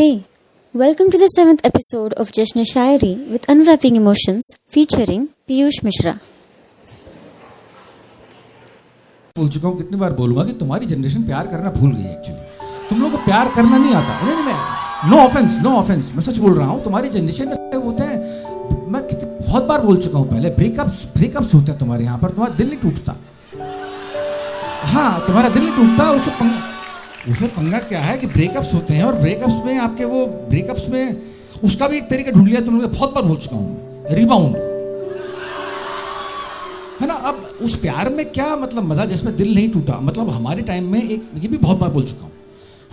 Hey, welcome to the seventh episode of Jashn Shairi with Unwrapping Emotions featuring Piyush Mishra. बोल चुका हूँ कितनी बार बोलूँगा कि तुम्हारी जनरेशन प्यार करना भूल गई एक्चुअली तुम लोगों को प्यार करना नहीं आता। नहीं नहीं मैं नो ऑफेंस नो ऑफेंस मैं सच बोल रहा हूँ तुम्हारी जनरेशन में होते हैं। मैं कितने बहुत बार बोल चुका हूँ पहले ब्रेकअप्स ब्रेकअप्स होते हैं तुम्हारे यहाँ पर तुम्हारा दिल नहीं टूटता। हाँ तुम्हारा दिल नहीं टूटता और उसको उसमें पंगा क्या है कि ब्रेकअप्स होते हैं और ब्रेकअप्स में आपके वो ब्रेकअप्स में उसका भी एक तरीका ढूंढ लिया तुमने बहुत बार बोल चुका हूँ। रिबाउंड है ना? अब उस प्यार में क्या मतलब मज़ा जिसमें दिल नहीं टूटा? मतलब हमारे टाइम में एक, ये भी बहुत बार बोल चुका हूँ।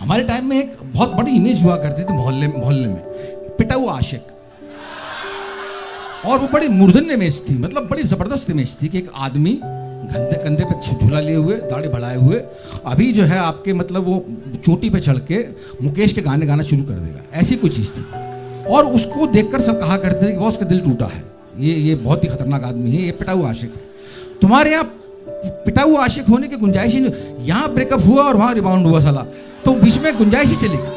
हमारे टाइम में एक बहुत बड़ी इमेज हुआ करती थी मोहल्ले मोहल्ले में। पिटा हुआ आशिक। और वो बड़ी मूर्धन्य इमेज थी मतलब बड़ी ज़बरदस्त इमेज थी कि एक आदमी कंधे कंधे पे झूला लिए हुए, दाढ़ी बढ़ाए हुए। अभी जो है आपके मतलब वो चोटी पे चढ़ के मुकेश के गाने गाना शुरू कर देगा। ऐसी कोई चीज़ थी। और उसको देखकर सब कहा करते थे कि बहुत उसका दिल टूटा है। ये ये बहुत ही खतरनाक आदमी है, ये पिटा हुआ आशिक है। तुम्हारे यहाँ पिटा हुआ आशिक होने की गुंजाइश ही नहीं यहाँ ब्रेकअप हुआ और वहाँ रिबाउंड हुआ साला। तो बीच में गुंजाइश ही चलेगी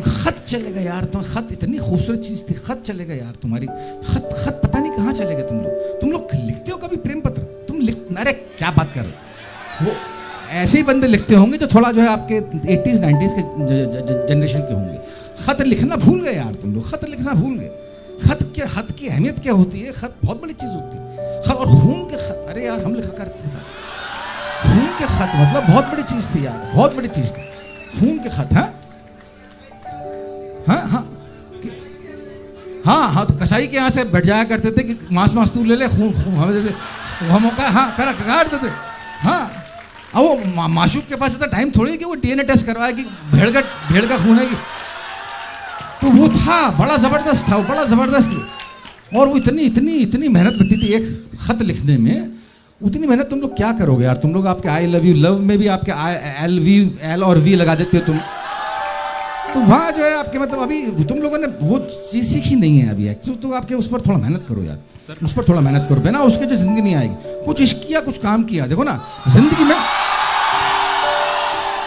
खत चलेगा यार तुम, खत इतनी खूबसूरत चीज़ थी। खत चलेगा यार तुम्हारी। खत खत पता नहीं कहाँ चलेगा तुम लोग। तुम लोग लिखते हो कभी प्रेम लिख, अरे, क्या बात कर वो ऐसे ही बंदे लिखते होंगे जो थोड़ा जो है आपके एटीज नाइन्टीज के जनरेशन के होंगे। खत लिखना भूल गए यार तुम लोग, खत लिखना भूल गए। खत के, खत की अहमियत क्या होती है? खत बहुत बड़ी चीज़ होती है। खत और खून के खत, अरे यार, हम लिखा करते थे खून के खत मतलब बहुत बड़ी चीज़ थी यार, बहुत बड़ी चीज़ थी। खून के खत हाँ? हाँ हाँ। हाँ हाँ तो कसाई के यहाँ से बैठ जाया करते थे कि मांस मांस तू ले ले, खून खून, हमें दे दे। मौका हाँ करा काट देते हाँ। अब वो माशूक के पास इतना टाइम थोड़ी कि वो डीएनए टेस्ट करवाए कि भेड़ का भेड़ का खून है कि। तो वो था, बड़ा ज़बरदस्त था वो, बड़ा ज़बरदस्त। और वो इतनी इतनी इतनी मेहनत लगती थी एक ख़त लिखने में। उतनी मेहनत तुम लोग क्या करोगे यार? तुम लोग आपके आई लव यू लव में भी आपके आई एल वी एल और वी लगा देते हो तुम। तो वहाँ जो है आपके मतलब अभी तुम लोगों ने वो चीज़ सीखी नहीं है अभी तो, तो आपके उस पर थोड़ा मेहनत करो यार। उस पर थोड़ा मेहनत करो। बिना उसके जो ज़िंदगी नहीं आएगी। कुछ इश्क किया कुछ काम किया। देखो ना ज़िंदगी में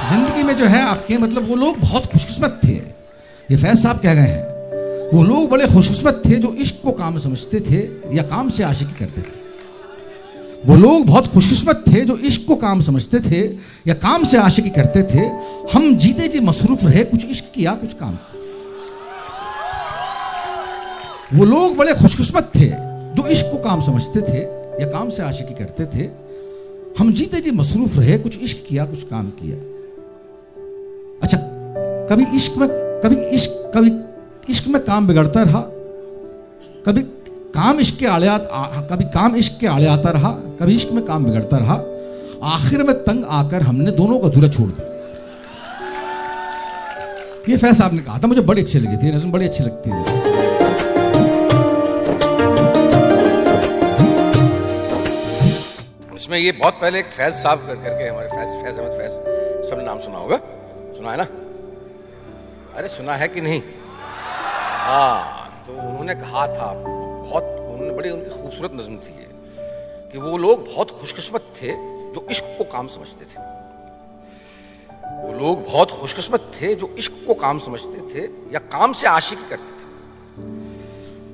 ज़िंदगी में जो है आपके मतलब वो लोग बहुत खुशकिस्मत थे। ये फैज साहब कह गए हैं। वो लोग बड़े खुशकिस्मत थे जो इश्क को काम समझते थे या काम से आशिकी करते थे। वो लोग बहुत खुशकिस्मत थे, जो इश्क को काम समझते थे या काम से आशिकी करते थे। हम जीते जी मसरूफ रहे, कुछ इश्क किया, कुछ काम वो लोग बड़े खुशकिस्मत थे, जो इश्क को काम समझते थे या काम से आशिकी करते थे। हम जीते जी मसरूफ रहे, कुछ इश्क किया, कुछ काम किया। अच्छा कभी इश्क में, कभी इश्क कभी इश्क में काम बिगड़ता रहा? कभी काम इश्क के आड़े कभी काम इश्क के आड़े आता रहा, कभी इश्क में काम बिगड़ता रहा। आखिर में तंग आकर हमने दोनों को अधूरा छोड़ दिया। ये फैस साहब ने कहा था, मुझे बड़ी अच्छी लगी थी नजम बड़ी अच्छी लगती है इसमें ये बहुत पहले एक फैज साहब कर करके हमारे फैज फैज अहमद फैज सबने नाम सुना होगा। सुना है ना? अरे सुना है कि नहीं? हाँ तो उन्होंने कहा था बहुत उन्होंने बड़ी उनकी खूबसूरत नज्म थी ये, कि वो लोग बहुत खुशकिस्मत थे जो इश्क को काम समझते थे। वो लोग बहुत खुशकिस्मत थे जो इश्क को काम समझते थे या काम से आशिकी करते थे।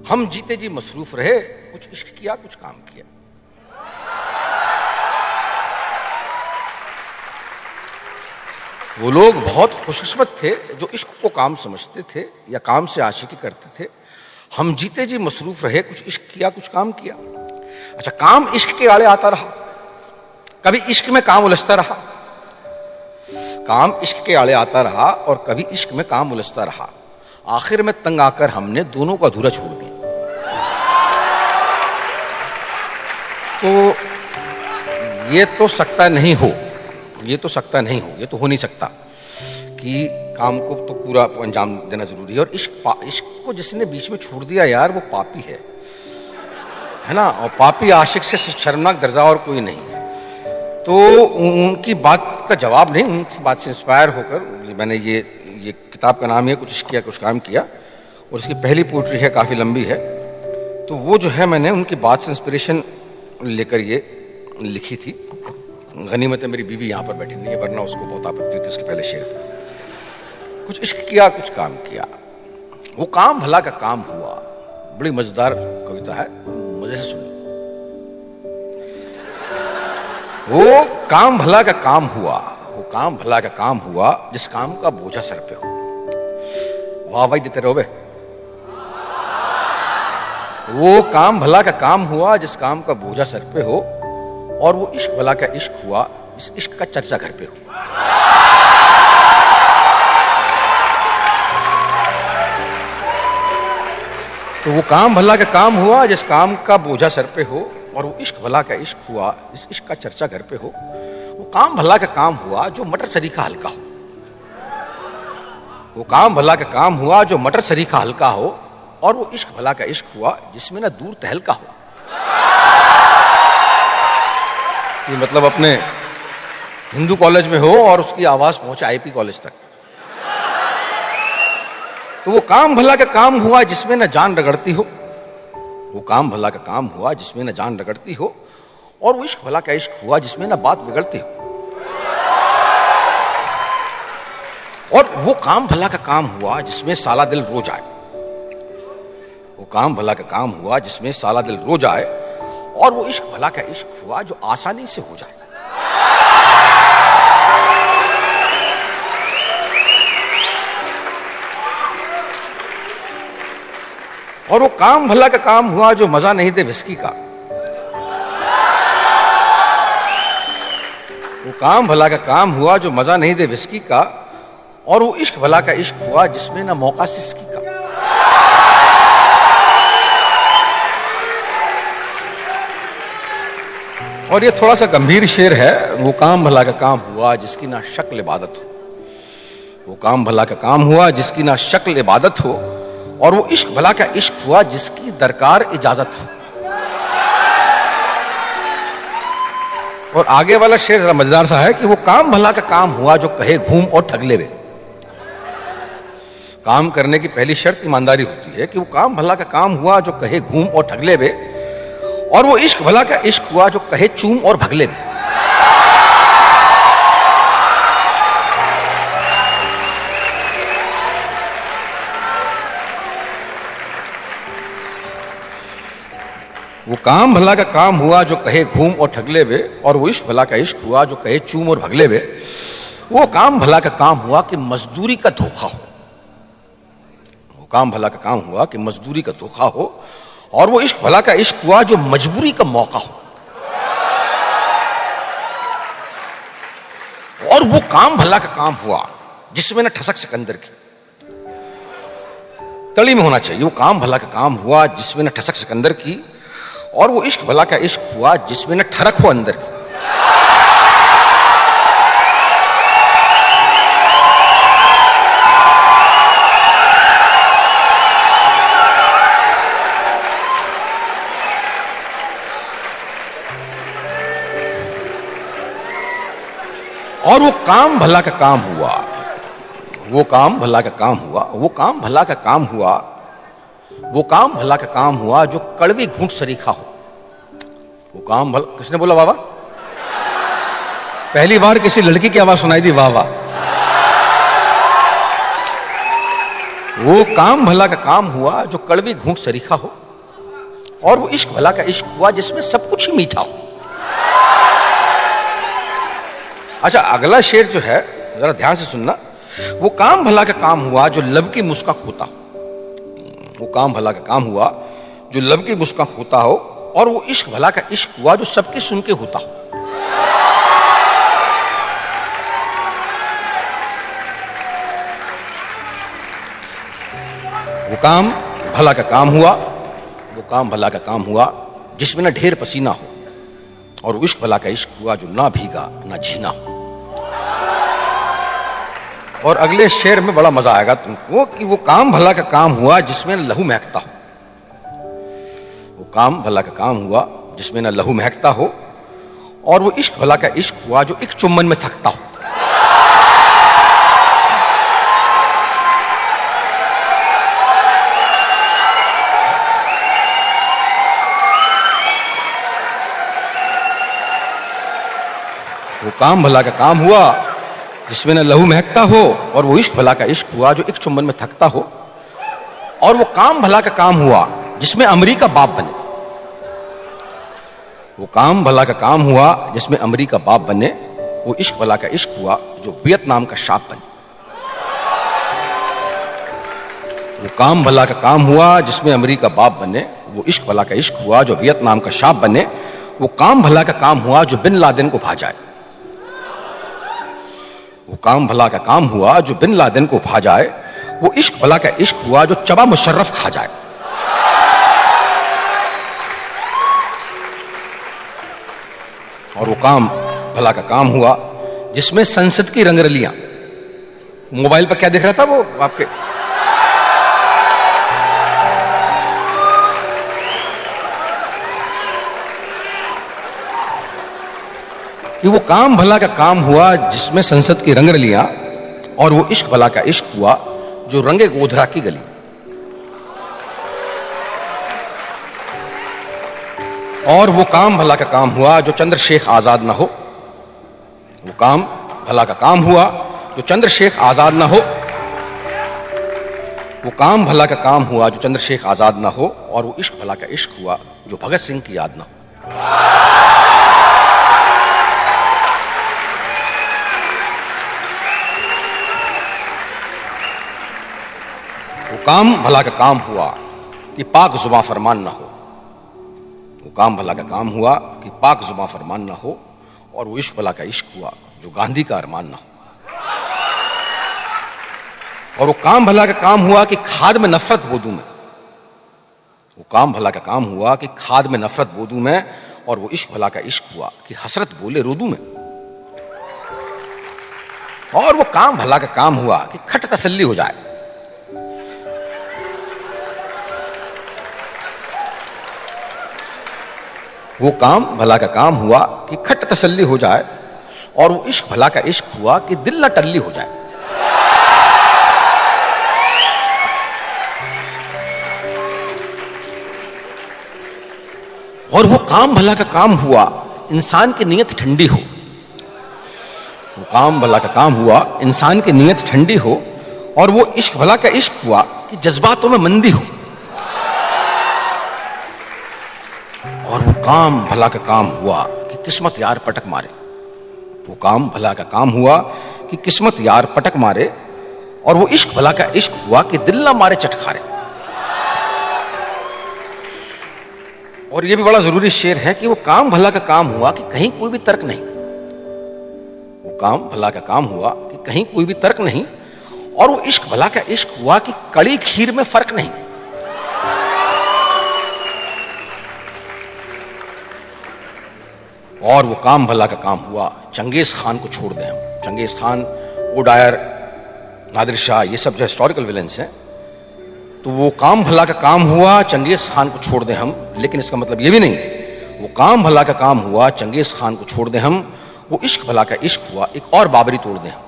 हम जीते जी मसरूफ रहे, कुछ इश्क किया, कुछ काम किया। वो लोग बहुत खुशकिस्मत थे जो इश्क को काम समझते थे या काम से आशिकी करते थे। हम जीते जी मसरूफ रहे, कुछ इश्क किया, कुछ काम किया। अच्छा काम इश्क के आड़े आता रहा। कभी इश्क में काम उलझता रहा। काम इश्क के आड़े आता रहा और कभी इश्क में काम उलझता रहा। आखिर में तंग आकर हमने दोनों को अधूरा छोड़ दिया। तो ये तो सकता नहीं हो, ये तो सकता नहीं हो, ये तो हो नहीं सकता। कि काम को तो पूरा अंजाम देना ज़रूरी है और इश्क इश्क को जिसने बीच में छोड़ दिया यार, वो पापी है। है ना? और पापी आशिक से शर्मनाक दर्जा और कोई नहीं है। तो उनकी बात का जवाब नहीं, उनकी बात से इंस्पायर होकर मैंने ये ये किताब का नाम है कुछ किया, कुछ काम किया, और इसकी पहली पोट्री है, काफ़ी लंबी है। तो वो जो है मैंने उनकी बात से इंस्पिरेशन लेकर ये लिखी थी। गनीमत है मेरी बीवी यहाँ पर बैठी नहीं है, वरना उसको बहुत आपत्ति थी उसके पहले शेर। कुछ इश्क किया, कुछ काम किया। वो काम भला का काम हुआ। बड़ी मज़ेदार कविता है, मज़े से सुनो वो काम भला का काम हुआ। वो काम भला का काम हुआ, जिस काम का बोझा सर पे हो। वाह भाई, देते रहो बे। वो काम भला का काम हुआ, जिस काम का बोझा सर पे हो, और वो इश्क भला का इश्क हुआ, इस इश्क का चर्चा घर पे हो। तो वो काम भला का काम हुआ, जिस काम का बोझा सर पे हो, और वो इश्क भला का इश्क हुआ, इस इश्क का चर्चा घर पे हो, वो काम भला का काम हुआ जो मटर सरीखा हल्का हो। वो काम भला का काम हुआ जो मटर सरीखा हल्का हो, और वो इश्क भला का इश्क हुआ जिसमें ना दूर तहलका हो। ये मतलब अपने हिंदू कॉलेज में हो और उसकी आवाज़ पहुँचे आईपी कॉलेज तक। तो वो काम भला का काम हुआ जिसमें न जान रगड़ती हो। वो काम भला का काम हुआ जिसमें न जान रगड़ती हो और वो इश्क भला का इश्क हुआ जिसमें ना बात बिगड़ती हो। और वो काम भला का काम हुआ जिसमें साला दिल रोज आए वो काम भला का काम हुआ जिसमें साला दिल रोज आए और वो इश्क भला का इश्क हुआ जो आसानी से हो जाए। और वो काम, भला का काम हुआ जो मज़ा नहीं दे विस्की का। वो काम, भला का काम हुआ जो मज़ा नहीं दे विस्की का, और वो इश्क, भला का इश्क हुआ जिसमें ना मौका सिस्की का। और ये थोड़ा सा गंभीर शेर है, वो काम, भला का काम हुआ जिसकी ना शक्ल इबादत हो। वो काम, भला का काम हुआ जिसकी ना शक्ल इबादत हो। और वो इश्क, भला का इश्क हुआ जिसकी दरकार इजाज़त हो? और आगे वाला शेर जरा मज़ेदार सा है कि वो काम भला का काम हुआ जो कहे घूम और ठग ले वे काम करने की पहली शर्त ईमानदारी होती है कि वो काम भला का काम हुआ जो कहे घूम और ठग ले वे और वो इश्क, भला का इश्क हुआ जो कहे चूम और भगले वे वो काम भला का काम हुआ जो कहे घूम और ठगले वे, और वो इश्क भला का इश्क हुआ जो कहे चूम और भगले वे, वो काम भला का काम हुआ कि मजदूरी का धोखा हो। वो काम भला का काम हुआ कि मजदूरी का धोखा हो, और वो इश्क भला का इश्क हुआ जो मजबूरी का मौका हो। और वो काम भला का काम हुआ जिसमें ना ठसक सिकंदर की। तली में होना चाहिए। वो काम भला का काम हुआ जिसमें ना ठसक सिकंदर की और वो इश्क, भला का इश्क हुआ जिसमें न ठरक हो अंदर? की और वो काम भला का काम हुआ। वो काम भला का काम हुआ। वो काम भला का काम हुआ। वो काम भला का काम हुआ जो कड़वी घूंट सरीखा हो। वो काम भला, किसने बोला बाबा पहली बार किसी लड़की की आवाज़ सुनाई दी वाह वाह। वो काम भला का काम हुआ जो कड़वी घूंट सरीखा हो। और वो इश्क भला का इश्क हुआ जिसमें सब कुछ ही मीठा हो। अच्छा अगला शेर जो है, जरा ध्यान से सुनना। वो काम भला का काम हुआ जो लब की मुस्का खोता हो। वो काम भला का काम हुआ, जो लब की मुस्का होता हो, और वो इश्क भला का इश्क हुआ, जो सबके सुन के होता हो। वो काम भला का काम हुआ वो काम भला का काम हुआ जिसमें ना ढेर पसीना हो, और इश्क भला का इश्क हुआ, जो ना भीगा, ना झीना हो। और अगले शेर में बड़ा मज़ा आएगा तुमको कि वो काम भला का काम हुआ जिसमें न लहू महकता हो। वो काम भला का काम हुआ जिसमें न लहू महकता हो और वो इश्क भला का इश्क हुआ जो एक चुम्बन में थकता हो। वो काम भला का काम हुआ जिसमें न लहू महकता हो और वो इश्क भला का इश्क हुआ, जो एक चुंबन में थकता हो। और वो काम भला का काम हुआ, जिसमें अमरीका बाप बने। वो काम भला का काम हुआ, जिसमें अमरीका बाप बने। वो इश्क भला का इश्क हुआ, जो वियतनाम का शाप बने। वो काम भला का काम हुआ, जिसमें अमरीका बाप बने। वो इश्क भला का इश्क हुआ, जो वियतनाम का शाप बने। वो काम भला का काम हुआ, जो बिन लादेन को भा जाए। वो काम भला का काम हुआ, जो बिन लादेन को भा जाए, वो इश्क भला का इश्क हुआ, जो चबा मुशर्रफ खा जाए। और वो काम भला का काम हुआ, जिसमें संसद की रंगरलियाँ। मोबाइल पर क्या देख रहा था वो आपके? कि वो काम भला का काम हुआ जिसमें संसद की रंगरलियाँ और वो इश्क भला का इश्क हुआ जो रंगे गोधरा की गली। और वो काम भला का काम हुआ जो चंद्रशेख आज़ाद ना हो। वो काम भला का काम हुआ जो चंद्रशेख आज़ाद ना हो। वो काम भला का काम हुआ जो चंद्रशेख आज़ाद ना हो और वो इश्क भला का इश्क हुआ जो भगत सिंह की याद ना हो। काम भला का काम हुआ कि पाक जुबा फरमान ना हो। वो काम भला का काम हुआ कि पाक जुबा फरमान ना हो और वो इश्क भला का इश्क हुआ जो गांधी का अरमान ना हो। और वो काम भला का काम हुआ कि खाद में नफरत बोदू में। वो काम भला का काम हुआ कि खाद में नफरत बोदू में और वो इश्क भला का इश्क हुआ कि हसरत बोले रोदू में। और वो काम भला का काम हुआ कि खट तसल्ली हो जाए। वो काम भला का काम हुआ कि खट तसल्ली हो जाए और वो इश्क भला का इश्क हुआ कि दिल न टल्ली हो जाए। और वो काम भला का काम हुआ, इंसान की नीयत ठंडी हो। वो काम भला का काम हुआ, इंसान की नीयत ठंडी हो और वो इश्क भला का इश्क हुआ कि जज्बातों में मंदी हो। काम भला का काम हुआ कि किस्मत यार पटक मारे। वो काम भला का काम हुआ कि किस्मत यार पटक मारे और वो इश्क भला का इश्क हुआ कि दिल ना मारे चटखारे और ये भी बड़ा ज़रूरी शेर है कि वो काम भला का काम हुआ कि कहीं कोई भी तर्क नहीं। वो काम भला का काम हुआ कि कहीं कोई भी तर्क नहीं और वो इश्क भला का इश्क हुआ कि कड़ी खीर में फ़र्क नहीं। और वो काम भला का काम हुआ। चंगेज खान को छोड़ दें हम। चंगेज खान, वो डायर, नादिर शाह, ये सब जो हिस्टोरिकल विलेंस हैं तो वो काम भला का काम हुआ, चंगेज खान को छोड़ दें हम। लेकिन इसका मतलब ये भी नहीं, वो काम भला का काम हुआ, चंगेज खान को छोड़ दें हम। वो इश्क भला का इश्क हुआ, एक और बाबरी तोड़ दें हम।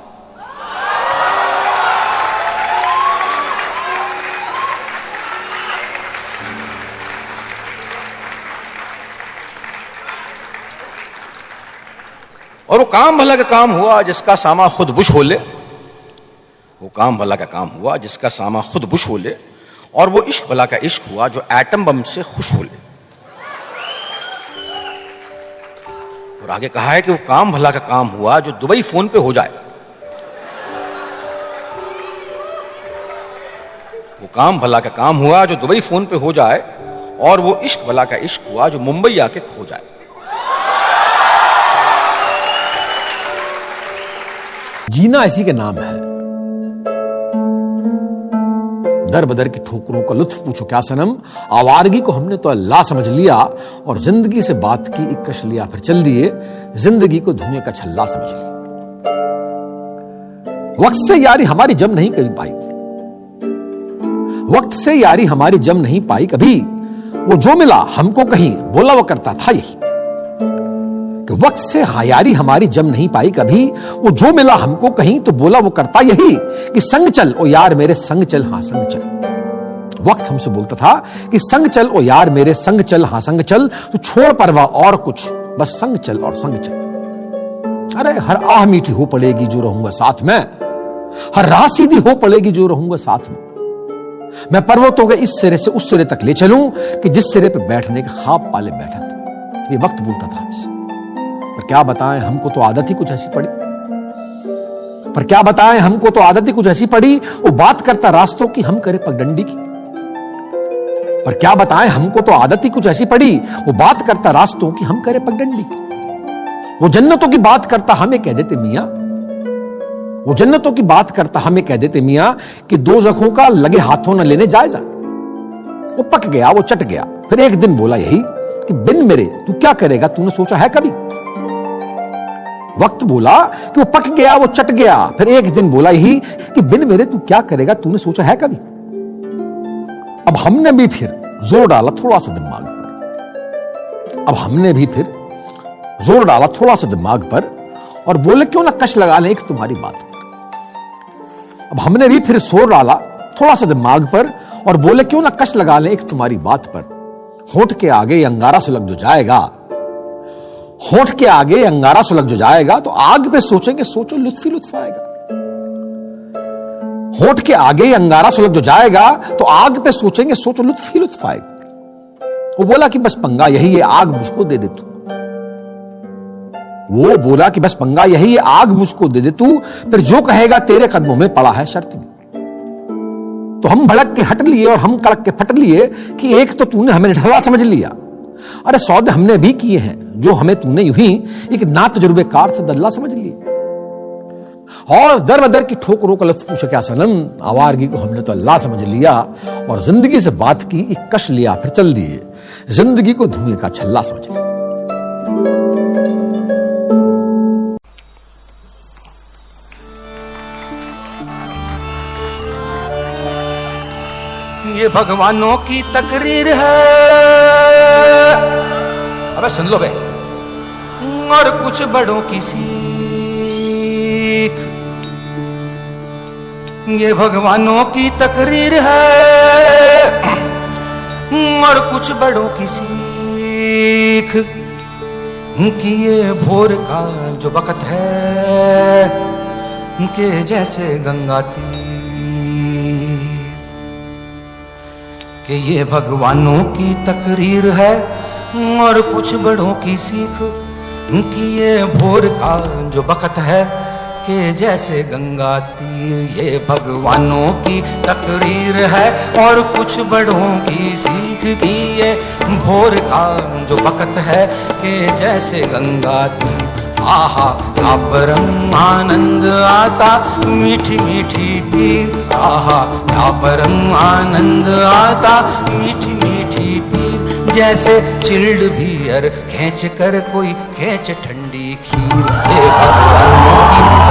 और वो काम भला का काम हुआ जिसका सामा खुद बुश हो ले। वो काम भला का काम हुआ जिसका सामा खुद बुश हो ले और वो इश्क भला का इश्क हुआ जो एटम बम से खुश हो ले। और आगे कहा है कि वो काम भला का काम हुआ जो दुबई फ़ोन पे हो जाए। वो काम भला का काम हुआ जो दुबई फ़ोन पे हो जाए और वो इश्क भला का इश्क हुआ जो मुंबई आके खो जाए। जीना इसी के नाम है। दर बदर की ठोकरों का लुत्फ पूछो क्या सनम? आवारगी को हमने तो अल्लाह समझ लिया और ज़िंदगी से बात की, एक कश लिया, फिर चल दिए। ज़िंदगी को धुएँ का छल्ला समझ लिया। वक्त से यारी हमारी जम नहीं कर पाई। वक्त से यारी हमारी जम नहीं पाई कभी। वो जो मिला हमको कहीं, बोला वो करता था यही। वक्त से हयारी हमारी जम नहीं पाई कभी। वो जो मिला हमको कहीं तो बोला वो करता यही कि संग चल, ओ यार मेरे संग चल हाँ संग चल। वक्त हमसे बोलता था कि संग चल, ओ यार मेरे संग चल हाँ संग चल। तो छोड़ परवा और कुछ, बस संग चल और संग चल। अरे, हर आह मीठी हो पड़ेगी जो रहूँगा साथ में। हर राह सीधी हो पड़ेगी जो रहूँगा साथ में। मैं पर्वतों के इस सिरे से उस सिरे तक ले चलूँ कि जिस सिरे पे बैठने के ख्वाब पाले बैठा था ये वक्त बोलता था हमसे। क्या बताएँ, हमको तो आदत ही कुछ ऐसी पड़ी। पर क्या बताएँ, हमको तो आदत ही कुछ ऐसी पड़ी, वो बात करता रास्तों की, हम करे पगडंडी की। पर क्या बताएँ, हमको तो आदत ही कुछ ऐसी पड़ी, वो बात करता रास्तों की, हम करे पगडंडी की। वो जन्नतों की बात करता, हमें कह देते मियाँ। वो जन्नतों की बात करता, हमें कह देते मियाँ, कि दो जखों का लगे हाथों न लेने जायजा। वो पक गया, वो चट गया। फिर एक दिन बोला यही, कि बिन मेरे, तू क्या करेगा, तूने सोचा है कभी? वक्त बोला कि वो पक गया, वो चट गया। फिर एक दिन बोला यही कि, बिन मेरे, तू क्या करेगा? तूने सोचा है कभी? अब हमने भी फिर ज़ोर डाला, थोड़ा सा दिमाग पर। अब हमने भी फिर ज़ोर डाला, थोड़ा सा दिमाग पर और बोले, क्यों ना कश लगा लें एक तुम्हारी बात पर? अब हमने भी फिर ज़ोर डाला, थोड़ा सा दिमाग पर और बोले, क्यों ना कश लगा लें एक तुम्हारी बात पर? होठ के आगे अंगारा से लग जो जाएगा होठ के आगे अंगारा सुलग जो जाएगा तो आग पे सोचेंगे, सोचो लुत्फी लुत्फ आएगा। होठ के आगे अंगारा सुलग जो जाएगा तो आग पे सोचेंगे, सोचो लुत्फी लुत्फ आएगा। वो बोला कि बस पंगा यही है, आग मुझको दे दे तू। वो बोला कि बस पंगा यही है, आग मुझको दे दे तू। फिर जो कहेगा, तेरे कदमों में पड़ा है शर्त। में तो हम भड़क के हट लिए और हम कड़क के फट लिए कि एक तो तूने हमें ढला समझ लिया। अरे सौदे हमने भी किए हैं। जो हमें तूने यूँ ही एक ना तजुर्बेकार से दल्ला समझ लिए और दर बदर की ठोकरों का लफ्ज पूछा, क्या सनम, आवारगी को हमने तो अल्लाह समझ लिया और ज़िंदगी से बात की, एक कश लिया, फिर चल दिए। ज़िंदगी को धुएँ का छल्ला समझ लिया ये भगवानों की तकरीर है। अबे सुन लो बे। और कुछ बड़ों की सीख। ये भगवानों की तकरीर है। और कुछ बड़ों की सीख। कि ये भोर का जो वक्त है, उनके जैसे गंगाती कि ये भगवानों की तकरीर है और कुछ बड़ों की सीख कि ये भोर का जो बखत है के जैसे गंगा तीर ये भगवानों की तकरीर है और कुछ बड़ों की सीख की ये भोर का जो बखत है के जैसे गंगा तीर। आहा, क्या परम आनंद आता, मीठी मीठी तीर। आहा, क्या परम आनंद आता, मीठी मीठी पीर जैसे चिल्ड बियर खींच कर कोई खींच ठंडी खीर।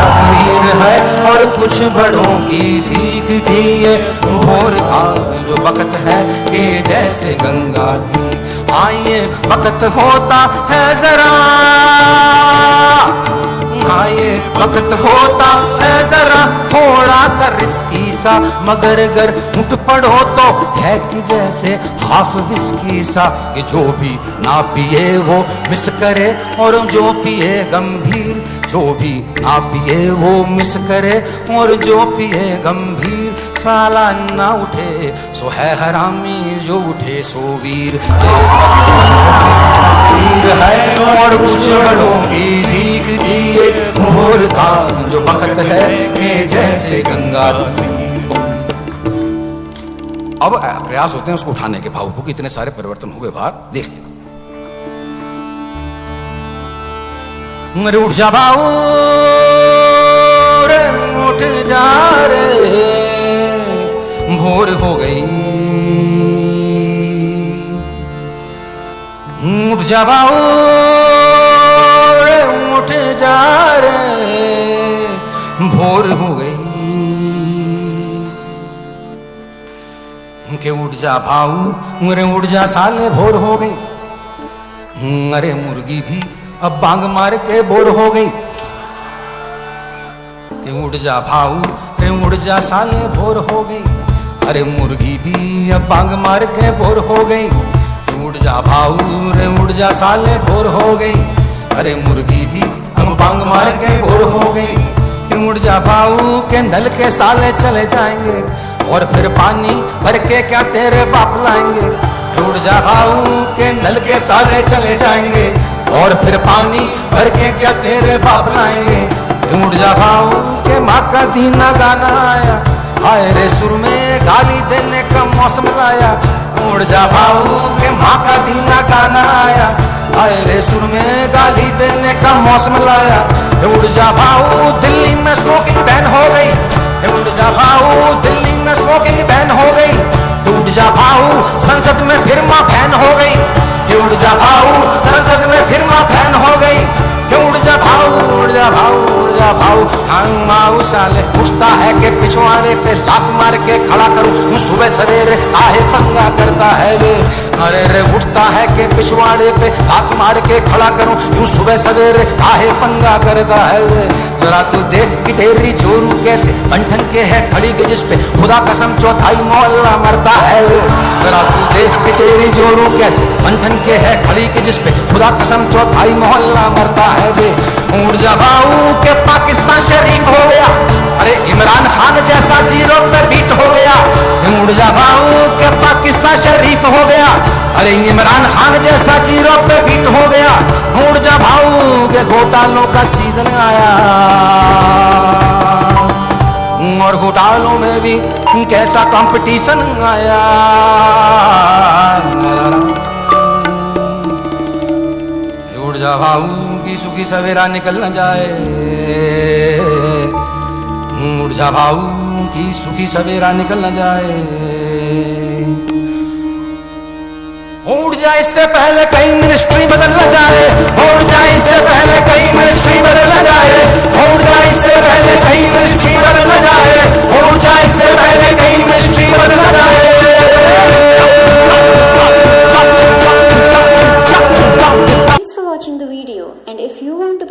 तकरीर है और कुछ बड़ों की सीख थी ये भोर का जो वक्त है कि जैसे गंगा थी आइए वक्त होता है जरा। आइए वक्त होता है जरा थोड़ा सा रिस्की सा। मगर अगर मुत पढ़ो तो है कि जैसे हाफ़ विस्की सा। कि जो भी ना पिए वो मिस करे और जो पिए गंभीर। जो भी ना पिए वो मिस करे और जो पिए गंभीर। साला ना उठे, सो है हरामी जो उठे, सो वीर वीर है और कुछ बड़ों की सीख दिए भोर का जो वक्त है, कि जैसे गंगा अब प्रयास होते हैं उसको उठाने के। भाव को कि इतने सारे परिवर्तन हो गए बाहर, देख ले। मेरे उठ जा भाऊ रे, उठ जा रे। भोर हो गई। उठ जा भाऊ उठ जा रे भोर हो गई। के उठ जा भाऊ अरे उठ जा साले भोर हो गई। अरे मुर्गी भी अब बांग मार के बोर हो गई। कि उड़ जा भाऊ रे उड़ जा साले भोर हो गई। अरे मुर्गी भी अब बांग मार के बोर हो गई। उड़ जा भाऊ रे, उड़ जा साले भोर हो गई। अरे मुर्गी भी हम बांग मार के बोर हो गई। उड़ जा भाऊ के नल के साले चले जाएँगे? और फिर पानी भर के क्या तेरे बाप लाएँगे? उड़ जा भाऊ के नल के साले चले जाएँगे? और फिर पानी भर के क्या तेरे बाप लाएँगे? उड़ जा भाऊ के माँ का दीना गाना आया। हाय रे सुर में गाली देने का मौसम लाया उड़ जा भाऊ के माँ का दीना गाना आया। हाय रे सुर में गाली देने का मौसम लाया। उड़ जा भाऊ, दिल्ली में स्मोकिंग बैन हो गई। उड़ जा भाऊ, दिल्ली में स्मोकिंग बैन हो गई। टूट जा भाऊ, संसद में फिर माँ फ़ैन हो गई। उड़ जा भाऊ, संसद में फिर माँ फ़ैन हो गई। उड़ जा भाऊ, उड़ जा भाऊ, उड़ जा भाऊ। टांग माऊ साले पूछता है कि पिछवाड़े पे लात मार के खड़ा करूँ। यूँ सुबह सवेरे काहे पंगा करता है वे अरे रे, उठता है कि पिछवाड़े पे लात मार के खड़ा करूँ। यूँ सुबह सवेरे काहे पंगा करता है वे जरा तू देख कि तेरी चोरू कैसे बंठन के है खड़ी के जिस पे खुदा कसम चौथाई मोहल्ला मरता है जरा तू देख कि तेरी चोरू कैसे बंठन के है खड़ी के जिस पे खुदा कसम चौथाई मोहल्ला मरता है वे। उड़ जा के पाकिस्तान शरीफ हो गया। अरे इमरान खान जैसा ज़ीरो पे बीट हो गया। उड़ जा के पाकिस्तान शरीफ हो गया। अरे इमरान खान जैसा ज़ीरो पे बीट हो गया। उड़ जा भाऊ के घोटालों का सीज़न आया। और घोटालों में भी कैसा कंपटीशन आया। भाऊ की सुखी सवेरा निकल न जाए। उड़ भाऊ की सुखी सवेरा निकल न जाए। उड़ जाए इससे पहले कहीं मिनिस्ट्री बदल न जाए। उड़ जाए इससे पहले कहीं मिनिस्ट्री बदल न जाए। उड़ जाए इससे पहले कहीं मिनिस्ट्री बदल न जाए। उड़ जाए इससे पहले कहीं मिनिस्ट्री बदल न जाए।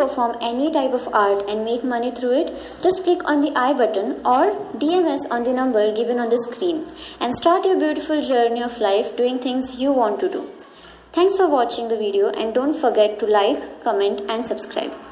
Perform any type of art and make money through it, just click on the I button or DMS on the number given on the screen and start your beautiful journey of life doing things you want to do. Thanks for watching the video and don't forget to like, comment and subscribe.